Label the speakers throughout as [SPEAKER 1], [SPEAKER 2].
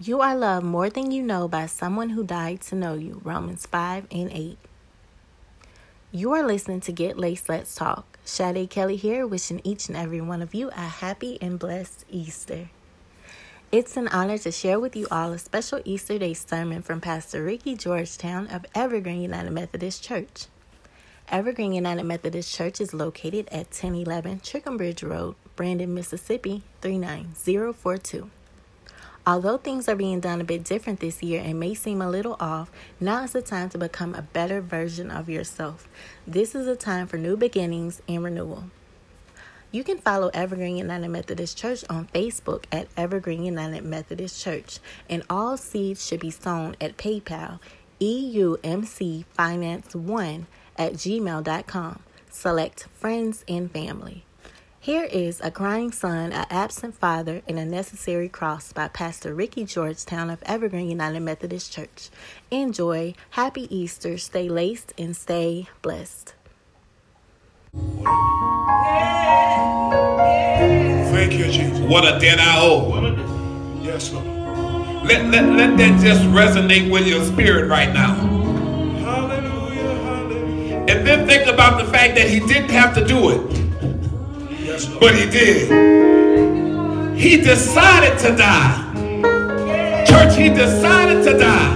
[SPEAKER 1] You are loved more than you know by someone who died to know you. Romans 5 and 8. You are listening to Get Laced Let's Talk. Sade Kelly here, wishing each and every one of you a happy and blessed Easter. It's an honor to share with you all a special Easter Day sermon from Pastor Ricky Georgetown of Evergreen United Methodist Church. Evergreen United Methodist Church is located at 1011 Trickhambridge Road, Brandon, Mississippi 39042. Although things are being done a bit different this year and may seem a little off, now is the time to become a better version of yourself. This is a time for new beginnings and renewal. You can follow Evergreen United Methodist Church on Facebook at Evergreen United Methodist Church, and all seeds should be sown at PayPal, eumcfinance1 at gmail.com. Select friends and family. Here is A Crying Son, An Absent Father, and a Necessary Cross by Pastor Ricky Georgetown of Evergreen United Methodist Church. Enjoy. Happy Easter. Stay laced and stay blessed.
[SPEAKER 2] Thank you, Jesus.
[SPEAKER 3] What a debt I owe.
[SPEAKER 2] Yes, Lord.
[SPEAKER 3] Let, let, let that just resonate with your spirit right now.
[SPEAKER 2] Hallelujah, hallelujah.
[SPEAKER 3] And then think about the fact that he didn't have to do it,
[SPEAKER 2] Yes, Lord.
[SPEAKER 3] But he did. He decided to die. Church, he decided to die.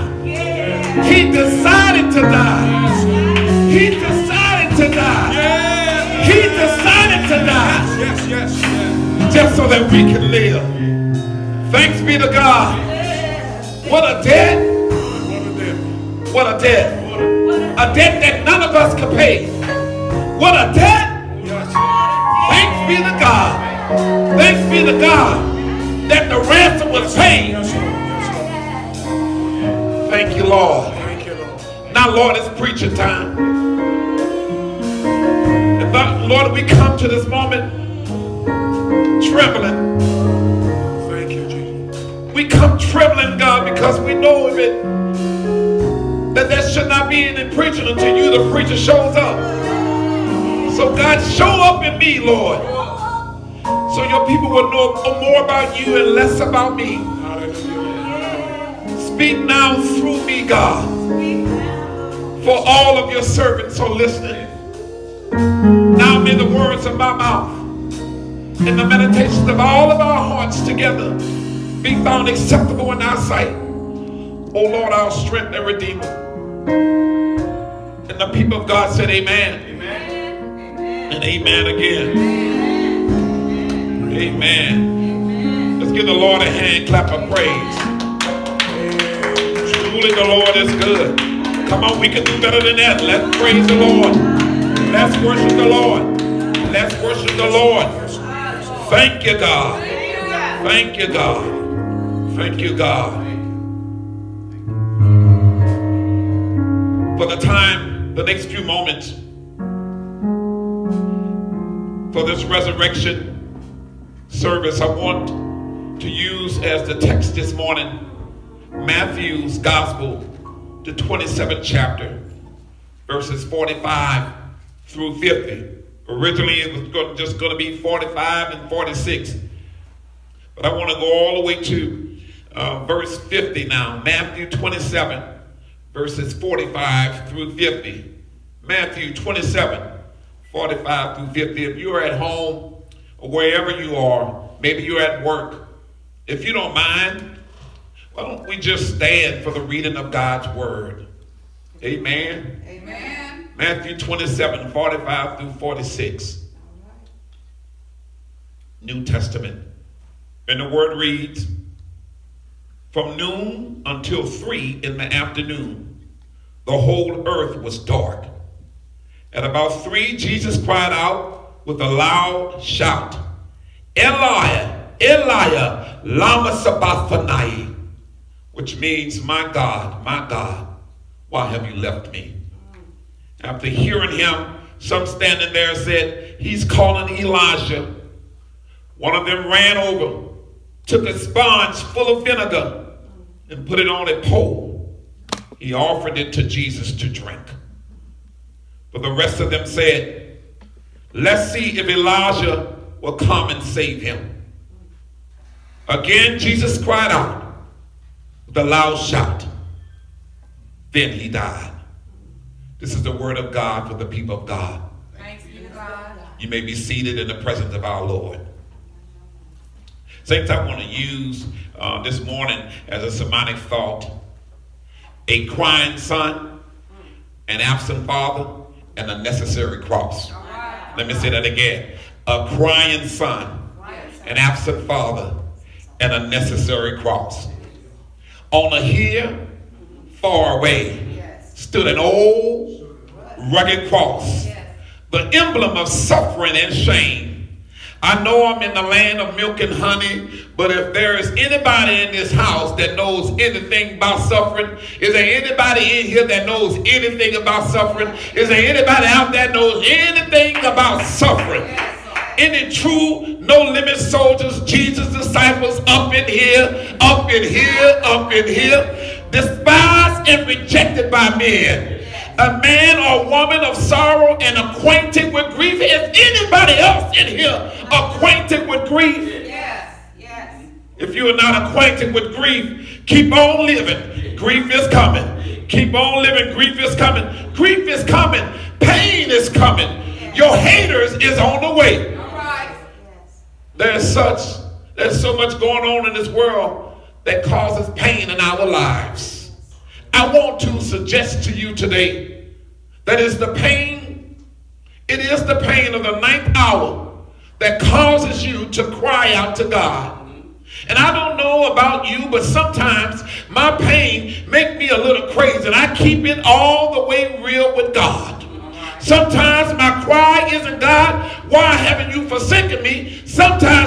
[SPEAKER 3] He decided to die. He decided to die. He decided to die
[SPEAKER 2] yes, yes, yes.
[SPEAKER 3] just so that we can live. Thanks be to God. What a debt.
[SPEAKER 2] What a day.
[SPEAKER 3] What a debt.
[SPEAKER 2] A,
[SPEAKER 3] A debt that none of us could pay. What a debt. Be to God. Thanks be to God that the ransom was paid.
[SPEAKER 2] Yes, Lord. Yes, Lord.
[SPEAKER 3] Thank you, Lord.
[SPEAKER 2] Thank you, Lord.
[SPEAKER 3] Now, Lord, it's preaching time. And Lord, Lord, we come to this moment trembling.
[SPEAKER 2] Thank you, Jesus.
[SPEAKER 3] We come trembling, God, because we know of it. That there should not be any preaching until you, the preacher, shows up. So, God, show up in me, Lord. So your people will know more about you and less about me.
[SPEAKER 2] Hallelujah.
[SPEAKER 3] Speak now through me, God. For all of your servants are listening. Now may the words of my mouth and the meditations of all of our hearts together be found acceptable in our sight. O Lord, our strength and redeemer. And the people of God said, Amen. And amen again. Amen. Let's give the Lord a hand clap of praise. Truly the Lord is good. Come on, we can do better than that. Let's praise the Lord. Let's worship the Lord. Let's worship the Lord. Thank you, God. Thank you, God. Thank you, God. For the time, the next few moments, for this resurrection service, I want to use as the text this morning Matthew's Gospel, the 27th chapter, verses 45 through 50. Originally, it was just going to be 45 and 46. But I want to go all the way to uh, verse 50 now. Matthew 27, verses 45 through 50. Matthew 27, 45 through 50. If you're at home or wherever you are, maybe you're at work, if you don't mind, why don't we just stand for the reading of God's word? Amen.
[SPEAKER 4] Amen.
[SPEAKER 3] Matthew 27, 45 through 46. New Testament. And the word reads From noon until three in the afternoon, the whole earth was dark. At about three, Jesus cried out with a loud shout, Eli, Eli, lama sabachthani, which means, My God, my God, why have you left me? After hearing him, some standing there said, He's calling Elijah. One of them ran over, took a sponge full of vinegar, and put it on a pole. He offered it to Jesus to drink. But the rest of them said, Let's see if Elijah will come and save him. Again, Jesus cried out, with a loud shout. Then he died. This is the word of God for the people of God.
[SPEAKER 4] Thanks be to God.
[SPEAKER 3] You may be seated in the presence of our Lord. Saints, I want to use uh, this morning as a sermonic thought a crying son, an absent father, and a necessary cross. Let me say that again. A crying son, an absent father, and a necessary cross. On a hill far away stood an old rugged cross, the emblem of suffering and shame. I know I'm in the land of milk and honey, but if there is anybody in this house that knows anything about suffering, is there anybody in here that knows anything about suffering? Is there anybody out there that knows anything about suffering? Any true no limit soldiers, Jesus disciples up in here, up in here, up in here, despised and rejected by men a man or woman of sorrow and acquainted with grief. Is anybody else in here acquainted with grief?
[SPEAKER 4] Yes, yes.
[SPEAKER 3] If you are not acquainted with grief, keep on living. Grief is coming. Keep on living. Grief is coming. Grief is coming. Pain is coming. Your haters is on the way. There's such, there's so much going on in this world that causes pain in our lives. I want to suggest to you today that is the pain, it is the pain of the ninth hour that causes you to cry out to God. And I don't know about you, but sometimes my pain make me a little crazy, and I keep it all the way real with God. Sometimes my cry isn't God, why haven't you forsaken me? Sometimes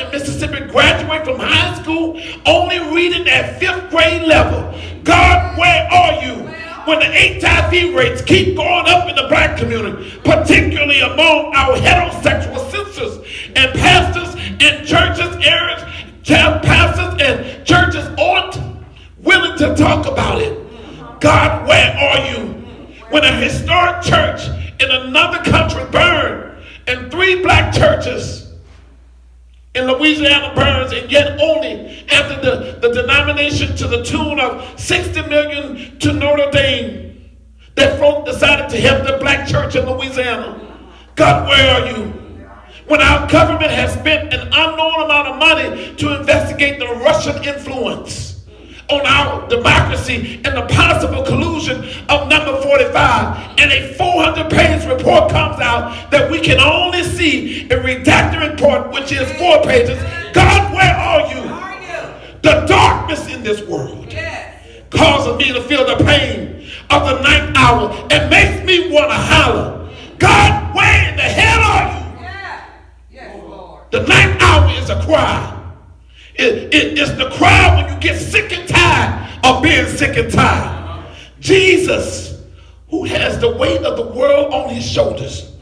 [SPEAKER 3] in Mississippi graduate from high school only reading at fifth grade level. God, where are you? When the HIV rates keep going up in the black community, particularly among our heterosexual sisters and pastors in churches, areas, pastors and churches aren't willing to talk about it. God, where are you? When a historic church in another country burned and three black churches in Louisiana burns, and yet only after the, the denomination to the tune of 60 million to Notre Dame, that folk decided to help the black church in Louisiana. God, where are you? When our government has spent an unknown amount of money to investigate the Russian influence on our democracy and the possible collusion 45, and a 400 page report comes out that we can only see a redacted report, which is four pages. God, where are you? The darkness in this world causes me to feel the pain of the ninth hour and makes me want to holler. God, where in the hell are you? The ninth hour is a cry. It- it- it's the cry when you get sick and tired of being sick and tired. Jesus, who has the weight of the world on his shoulders.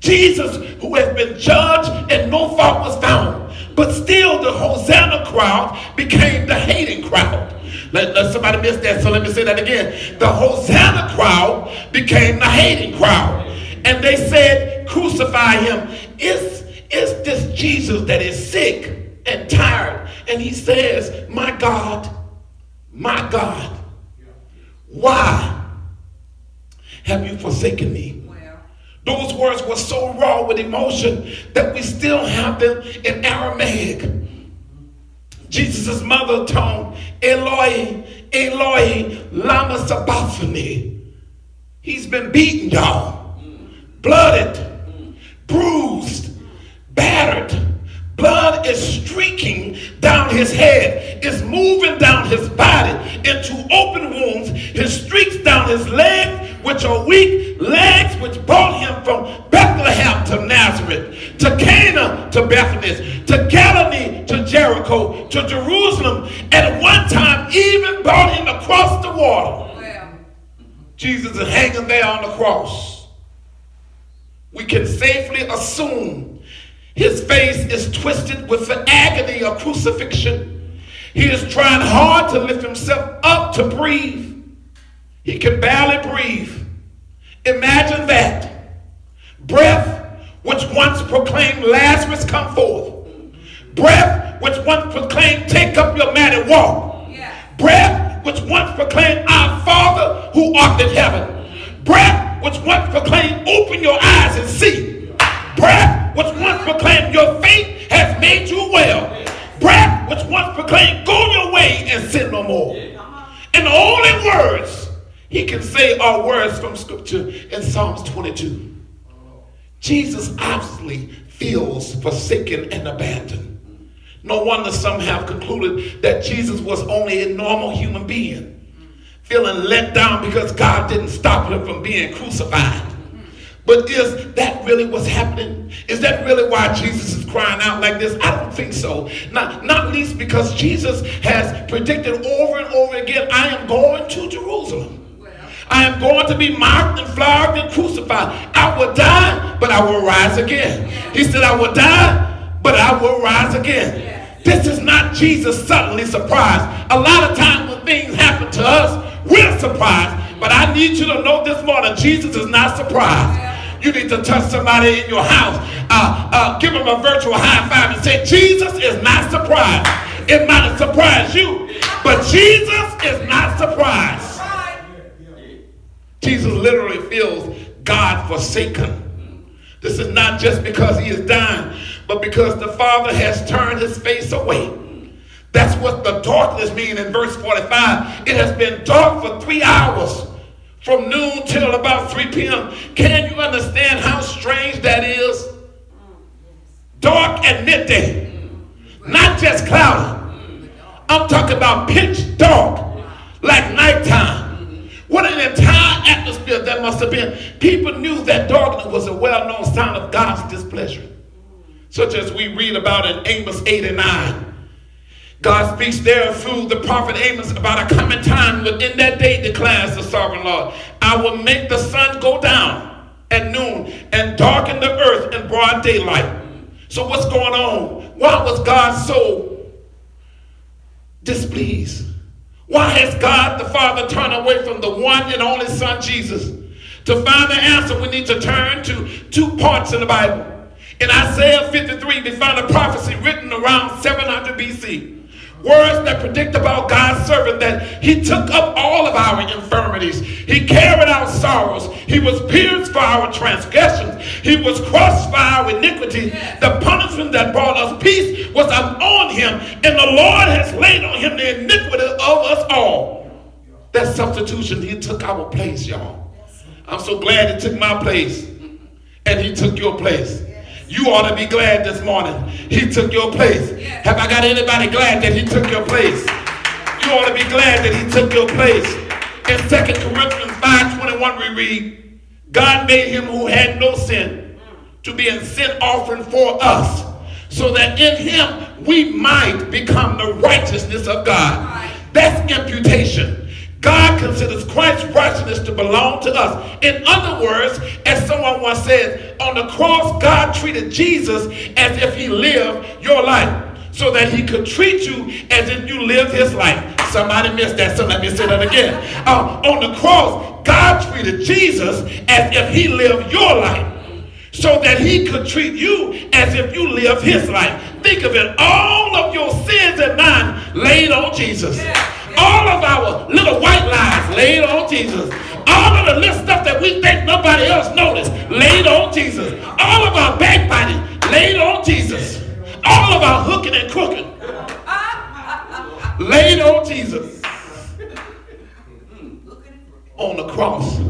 [SPEAKER 3] Jesus, who has been judged and no fault was found. But still, the Hosanna crowd became the hating crowd. Let, let somebody miss that, so let me say that again. The Hosanna crowd became the hating crowd. And they said, Crucify him. Is, is this Jesus that is sick and tired? And he says, My God, my God, why have you forsaken me? Those words were so raw with emotion that we still have them in Aramaic. Jesus' mother tongue, Eloi, Eloi, lama sabachthani. He's been beaten, y'all, blooded, bruised, battered. blood is streaking down his head, is moving down his body into open wounds. His streaks down his legs, which are weak, legs which brought him from Bethlehem to Nazareth, to Cana to Bethany, to Galilee to Jericho, to Jerusalem, and at one time even brought him across the water. Jesus is hanging there on the cross. We can safely assume his face is twisted with the agony of crucifixion. He is trying hard to lift himself up to breathe. He can barely breathe. Imagine that. Breath, which once proclaimed Lazarus come forth. Breath, which once proclaimed take up your mat and walk
[SPEAKER 4] yeah.
[SPEAKER 3] breath which once proclaimed our Father who art in heaven, breath which once proclaimed open your eyes and see, breath which once proclaimed your faith has made you well, breath which once proclaimed go your way and sin no more. And the only words he can say our words from scripture in Psalms 22. Jesus obviously feels forsaken and abandoned. No wonder some have concluded that Jesus was only a normal human being, feeling let down because God didn't stop him from being crucified. But is that really what's happening? Is that really why Jesus is crying out like this? I don't think so. Not, not least because Jesus has predicted over and over again, I am going to Jerusalem. I am going to be mocked and flogged and crucified. I will die, but I will rise again. He said, I will die, but I will rise again. This is not Jesus suddenly surprised. A lot of times when things happen to us, we're surprised. But I need you to know this morning, Jesus is not surprised. You need to touch somebody in your house. Uh, uh, give them a virtual high five and say, Jesus is not surprised. It might have surprised you, but Jesus is not surprised. Jesus literally feels God forsaken. This is not just because he is dying, but because the Father has turned his face away. That's what the darkness means in verse 45. It has been dark for three hours, from noon till about 3 p.m. Can you understand how strange that is? Dark at midday, not just cloudy. I'm talking about pitch dark, like nighttime. What an entire atmosphere that must have been. People knew that darkness was a well known sign of God's displeasure, such as we read about in Amos 8 and 9. God speaks there through the prophet Amos about a coming time within that day, declares the sovereign Lord. I will make the sun go down at noon and darken the earth in broad daylight. So, what's going on? Why was God so displeased? Why has God the Father turned away from the one and only Son, Jesus? To find the answer, we need to turn to two parts in the Bible. In Isaiah 53, we find a prophecy written around 700 BC. Words that predict about God's servant that he took up all of our infirmities. He carried our sorrows. He was pierced for our transgressions. He was crushed for our iniquity. The punishment that brought us peace was upon him. And the Lord has laid on him the iniquity of us all. That substitution, he took our place, y'all. I'm so glad he took my place. And he took your place. You ought to be glad this morning. He took your place. Have I got anybody glad that he took your place? You ought to be glad that he took your place. In 2 Corinthians 5:21 we read, God made him who had no sin to be a sin offering for us, so that in him we might become the righteousness of God. That's imputation. God considers Christ's righteousness to belong to us. In other words, as someone once said, on the cross, God treated Jesus as if he lived your life so that he could treat you as if you lived his life. Somebody missed that, so let me say that again. Uh, on the cross, God treated Jesus as if he lived your life so that he could treat you as if you lived his life. Think of it, all of your sins and mine laid on Jesus. All of our little white lies laid on Jesus. All of the little stuff that we think nobody else noticed laid on Jesus. All of our backbiting laid on Jesus. All of our hooking and crooking laid on Jesus. On the cross,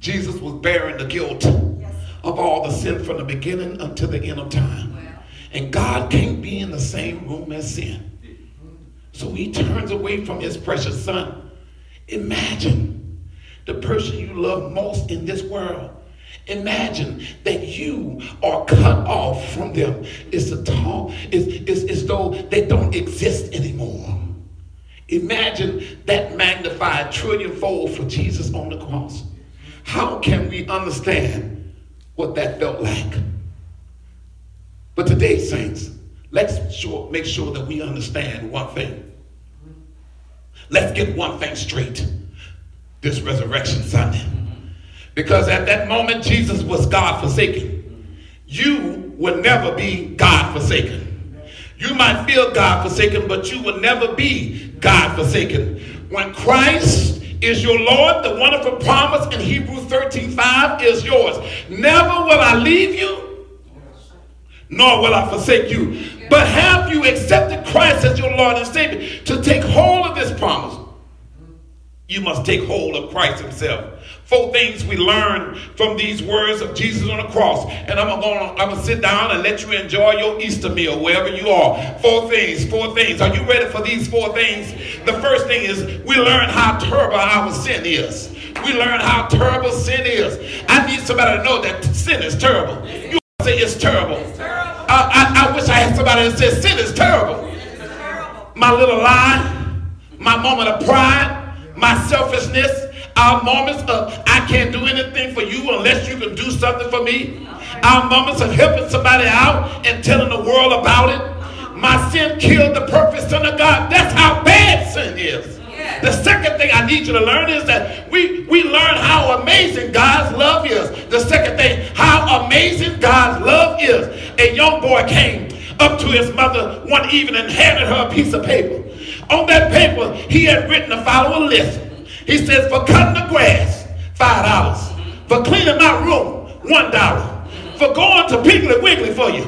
[SPEAKER 3] Jesus was bearing the guilt of all the sin from the beginning until the end of time. And God can't be in the same room as sin. So he turns away from his precious son. Imagine the person you love most in this world. Imagine that you are cut off from them. It's, a tall, it's, it's as though they don't exist anymore. Imagine that magnified trillion fold for Jesus on the cross. How can we understand what that felt like? But today, saints, let's sure, make sure that we understand one thing. Let's get one thing straight this Resurrection Sunday. Because at that moment, Jesus was God forsaken. You will never be God forsaken. You might feel God forsaken, but you will never be God forsaken. When Christ is your Lord, the wonderful promise in Hebrews 13 5 is yours. Never will I leave you, nor will I forsake you. But have you accepted Christ as your Lord and Savior to take hold of this promise? You must take hold of Christ Himself. Four things we learn from these words of Jesus on the cross. And I'm gonna I'm gonna sit down and let you enjoy your Easter meal wherever you are. Four things, four things. Are you ready for these four things? The first thing is we learn how terrible our sin is. We learn how terrible sin is. I need somebody to know that sin is terrible. You say it's terrible. I, I, wish I had somebody that said sin is terrible. My little lie, my moment of pride, my selfishness, our moments of I can't do anything for you unless you can do something for me. Our moments of helping somebody out and telling the world about it. My sin killed the perfect Son of God. That's how bad sin is. The second thing I need you to learn is that we, we learn how amazing God's love is. The second thing, how amazing God's love is. A young boy came up to his mother one evening and handed her a piece of paper. On that paper, he had written the following list. He says, for cutting the grass, five dollars. For cleaning my room, one dollar. For going to Piggly Wiggly for you,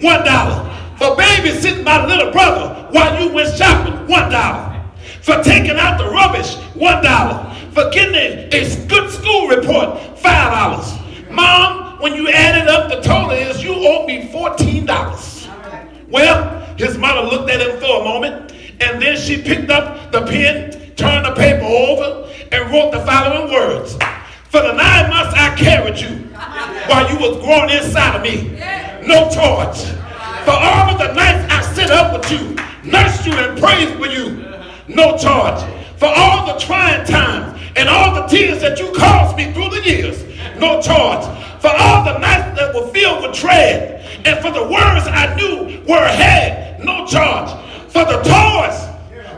[SPEAKER 3] one dollar. For babysitting my little brother while you went shopping, one dollar. For taking out the rubbish, one dollar. For getting a, a good school report, five dollars. Mom, when you added up the total is you owe me fourteen dollars. Well, his mother looked at him for a moment, and then she picked up the pen turned the paper over, and wrote the following words. For the nine months I carried you while you was growing inside of me, no charge. For all of the nights I sit up with you, nursed you and prayed for you, no charge. For all the trying times and all the tears that you caused me through the years, no charge. For all the nights that were filled with dread, and for the words I knew were ahead, no charge. For the toys,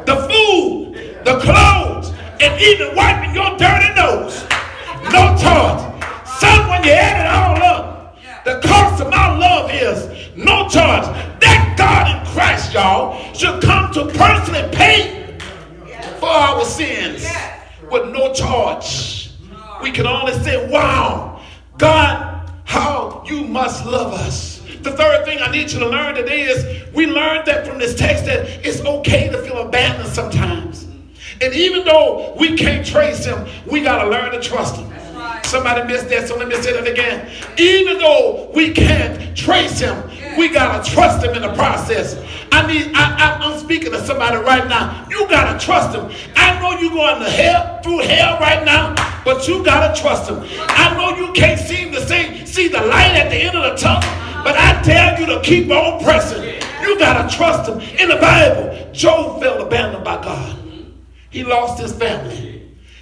[SPEAKER 3] the food, the clothes, and even wiping your dirty nose. No charge. Son, when you add it all up, the cost of my love is no charge. That God in Christ, y'all, should come to personally pay for our sins with no charge. We can only say, wow, God, how you must love us. The third thing I need you to learn today is we learned that from this text that it's okay to feel abandoned sometimes. And even though we can't trace him, we got to learn to trust him. Somebody missed that, so let me say that again. Even though we can't trace him, we got to trust him in the process. I need, I, I, am speaking to somebody right now. You got to trust him. I know you're going to hell, through hell right now, but you got to trust him. I know you can't seem to see, see the light at the end of the tunnel, but I dare you to keep on pressing. You got to trust him. In the Bible, Job felt abandoned by God. He lost his family,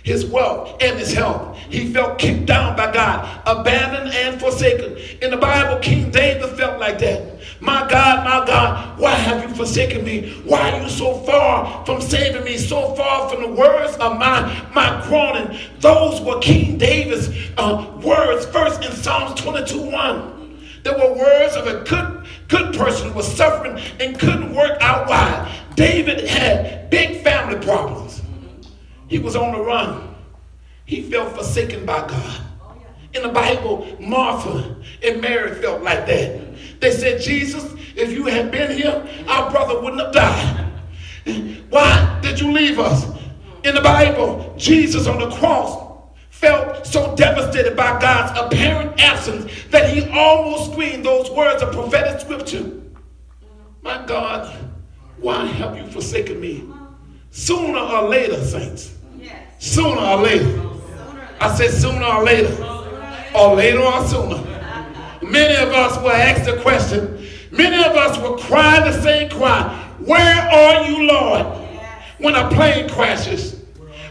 [SPEAKER 3] his wealth, and his health. He felt kicked down by God, abandoned and forsaken. In the Bible, King David felt like that. My God, my God, why have you forsaken me? Why are you so far from saving me, so far from the words of my, my groaning? Those were King David's uh, words first in Psalms 22 1. There were words of a good, good person who was suffering and couldn't work out why. David had big family problems. He was on the run. He felt forsaken by God. In the Bible, Martha and Mary felt like that. They said, Jesus, if you had been here, our brother wouldn't have died. Why did you leave us? In the Bible, Jesus on the cross felt so devastated by God's apparent absence that he almost screamed those words of prophetic scripture. my God, why have you forsaken me? Sooner or later, saints. Sooner or later. I said sooner or later. Or later or sooner. Many of us will ask the question. Many of us will cry the same cry. Where are you, Lord? When a plane crashes,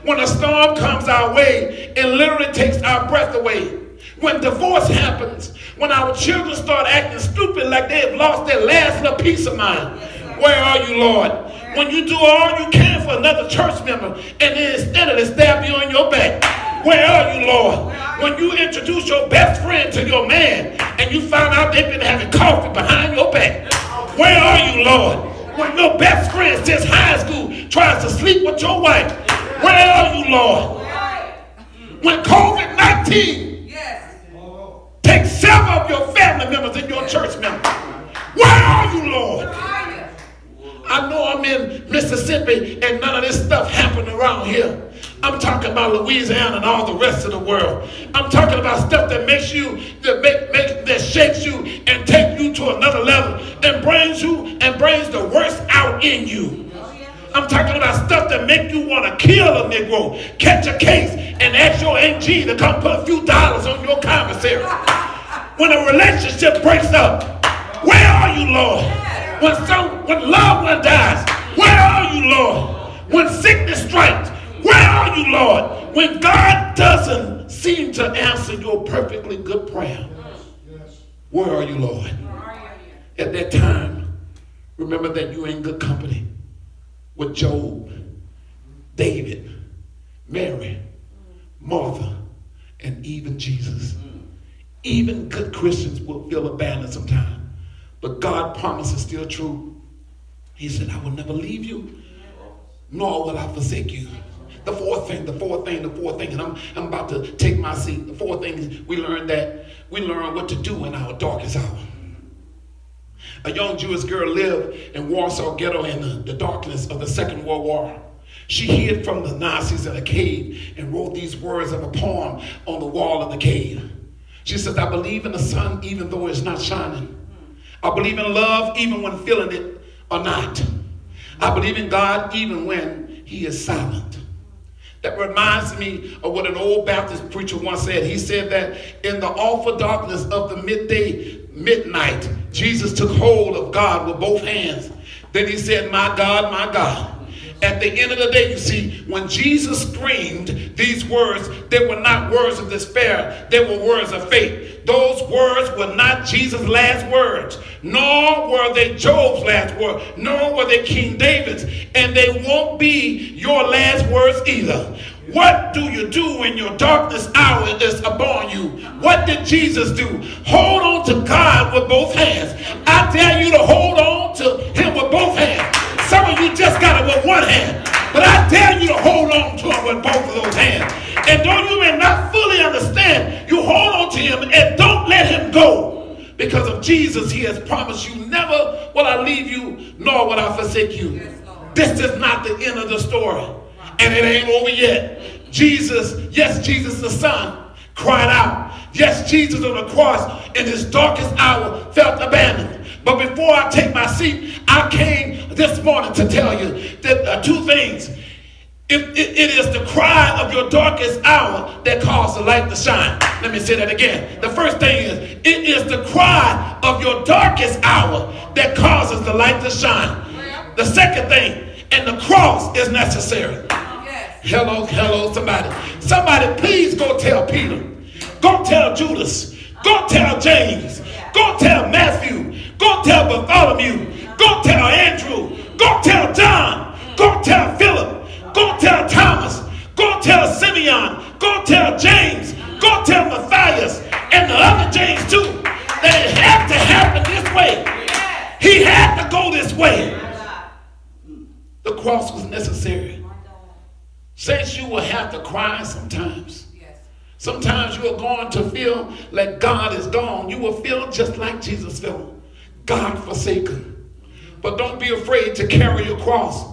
[SPEAKER 3] when a storm comes our way and literally takes our breath away, when divorce happens, when our children start acting stupid like they have lost their last little piece of mind. Where are you, Lord? When you do all you can for another church member and then instead of they stab you on your back. Where are you, Lord? When you introduce your best friend to your man and you find out they've been having coffee behind your back. Where are you, Lord? When your best friend since high school tries to sleep with your wife. Where are you, Lord? When COVID 19 takes several of your family members and your church members. Where are you, Lord? I know I'm in Mississippi and none of this stuff happened around here. I'm talking about Louisiana and all the rest of the world. I'm talking about stuff that makes you, that make, make that shakes you and take you to another level and brings you and brings the worst out in you. I'm talking about stuff that make you want to kill a Negro, catch a case, and ask your AG to come put a few dollars on your commissary. When a relationship breaks up, where are you, Lord? When some when loved one dies, where are you, Lord? When sickness strikes, where are you, Lord? When God doesn't seem to answer your perfectly good prayer, where are you, Lord? At that time, remember that you're in good company with Job, David, Mary, Martha, and even Jesus. Even good Christians will feel abandoned sometimes. But God promise is still true. He said, I will never leave you, nor will I forsake you. The fourth thing, the fourth thing, the fourth thing, and I'm, I'm about to take my seat. The fourth thing is we learn that we learn what to do in our darkest hour. A young Jewish girl lived in Warsaw Ghetto in the, the darkness of the Second World War. She hid from the Nazis in a cave and wrote these words of a poem on the wall of the cave. She says, I believe in the sun even though it's not shining. I believe in love even when feeling it or not. I believe in God even when he is silent. That reminds me of what an old Baptist preacher once said. He said that in the awful darkness of the midday, midnight, Jesus took hold of God with both hands. Then he said, My God, my God. At the end of the day, you see, when Jesus screamed these words, they were not words of despair, they were words of faith. Those words were not Jesus' last words, nor were they Job's last words, nor were they King David's, and they won't be your last words either. What do you do when your darkness hour is upon you? What did Jesus do? Hold on to God with both hands. I tell you to hold on to Him with both hands. You just got it with one hand. But I dare you to hold on to him with both of those hands. And though you may not fully understand, you hold on to him and don't let him go. Because of Jesus, he has promised you, never will I leave you, nor will I forsake you. This is not the end of the story. And it ain't over yet. Jesus, yes, Jesus the Son, cried out. Yes, Jesus on the cross in his darkest hour felt abandoned. But before I take my seat, I came this morning to tell you that uh, two things. If it, it is the cry of your darkest hour that caused the light to shine. Let me say that again. The first thing is, it is the cry of your darkest hour that causes the light to shine. The second thing, and the cross is necessary.
[SPEAKER 4] Yes.
[SPEAKER 3] Hello, hello, somebody. Somebody, please go tell Peter. Go tell Judas. Go tell James. Go tell Matthew. Tell Bartholomew. Go tell Andrew. Go tell John. Go tell Philip. Go tell Thomas. Go tell Simeon. Go tell James. Go tell Matthias. And the other James too. That it had to happen this way. He had to go this way. The cross was necessary. Saints, you will have to cry sometimes. Sometimes you are going to feel like God is gone. You will feel just like Jesus felt, God forsaken. But don't be afraid to carry your cross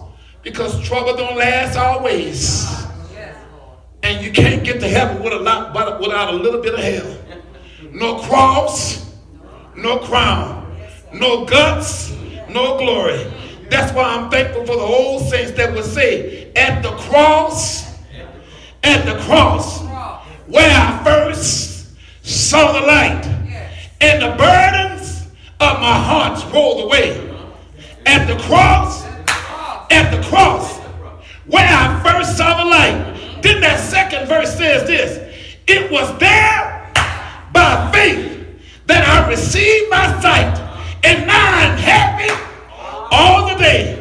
[SPEAKER 3] because trouble don't last always. And you can't get to heaven without a little bit of hell. No cross, no crown, no guts, No glory. That's why I'm thankful for the old saints that would say, at the cross, at the cross, where I first saw the light, and the burdens of my heart rolled away. At the cross, at the cross, where I first saw the light. Then that second verse says this It was there by faith that I received my sight, and now I'm happy all the day.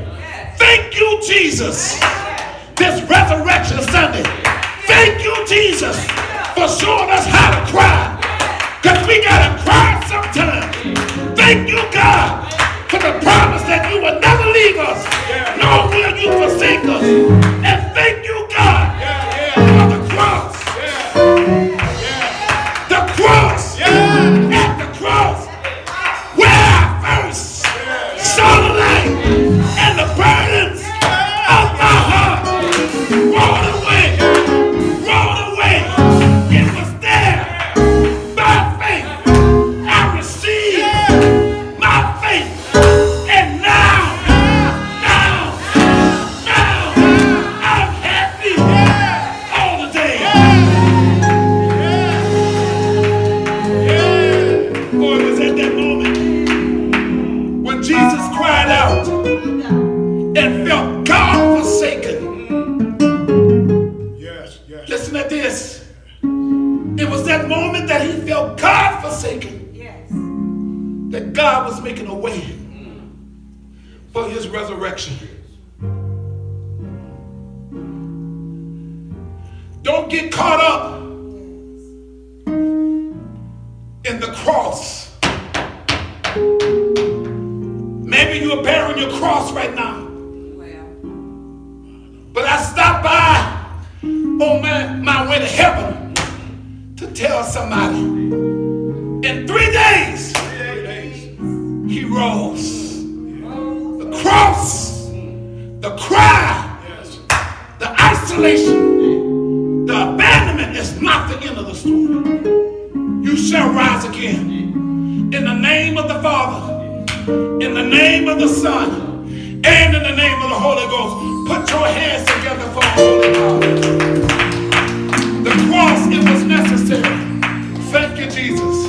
[SPEAKER 3] Thank you, Jesus. This Resurrection Sunday. Thank you, Jesus, for showing us how to cry. Because we got to cry sometimes. Thank you, God, for the promise that you will never leave us, nor will you forsake us. And thank you, God, Don't get caught up in the cross. Maybe you're bearing your cross right now. But I stopped by on my, my way to heaven to tell somebody. In three days, he rose. The cross, of the storm. You shall rise again. In the name of the Father, in the name of the Son, and in the name of the Holy Ghost. Put your hands together for Holy God. The cross, it was necessary. Thank you, Jesus.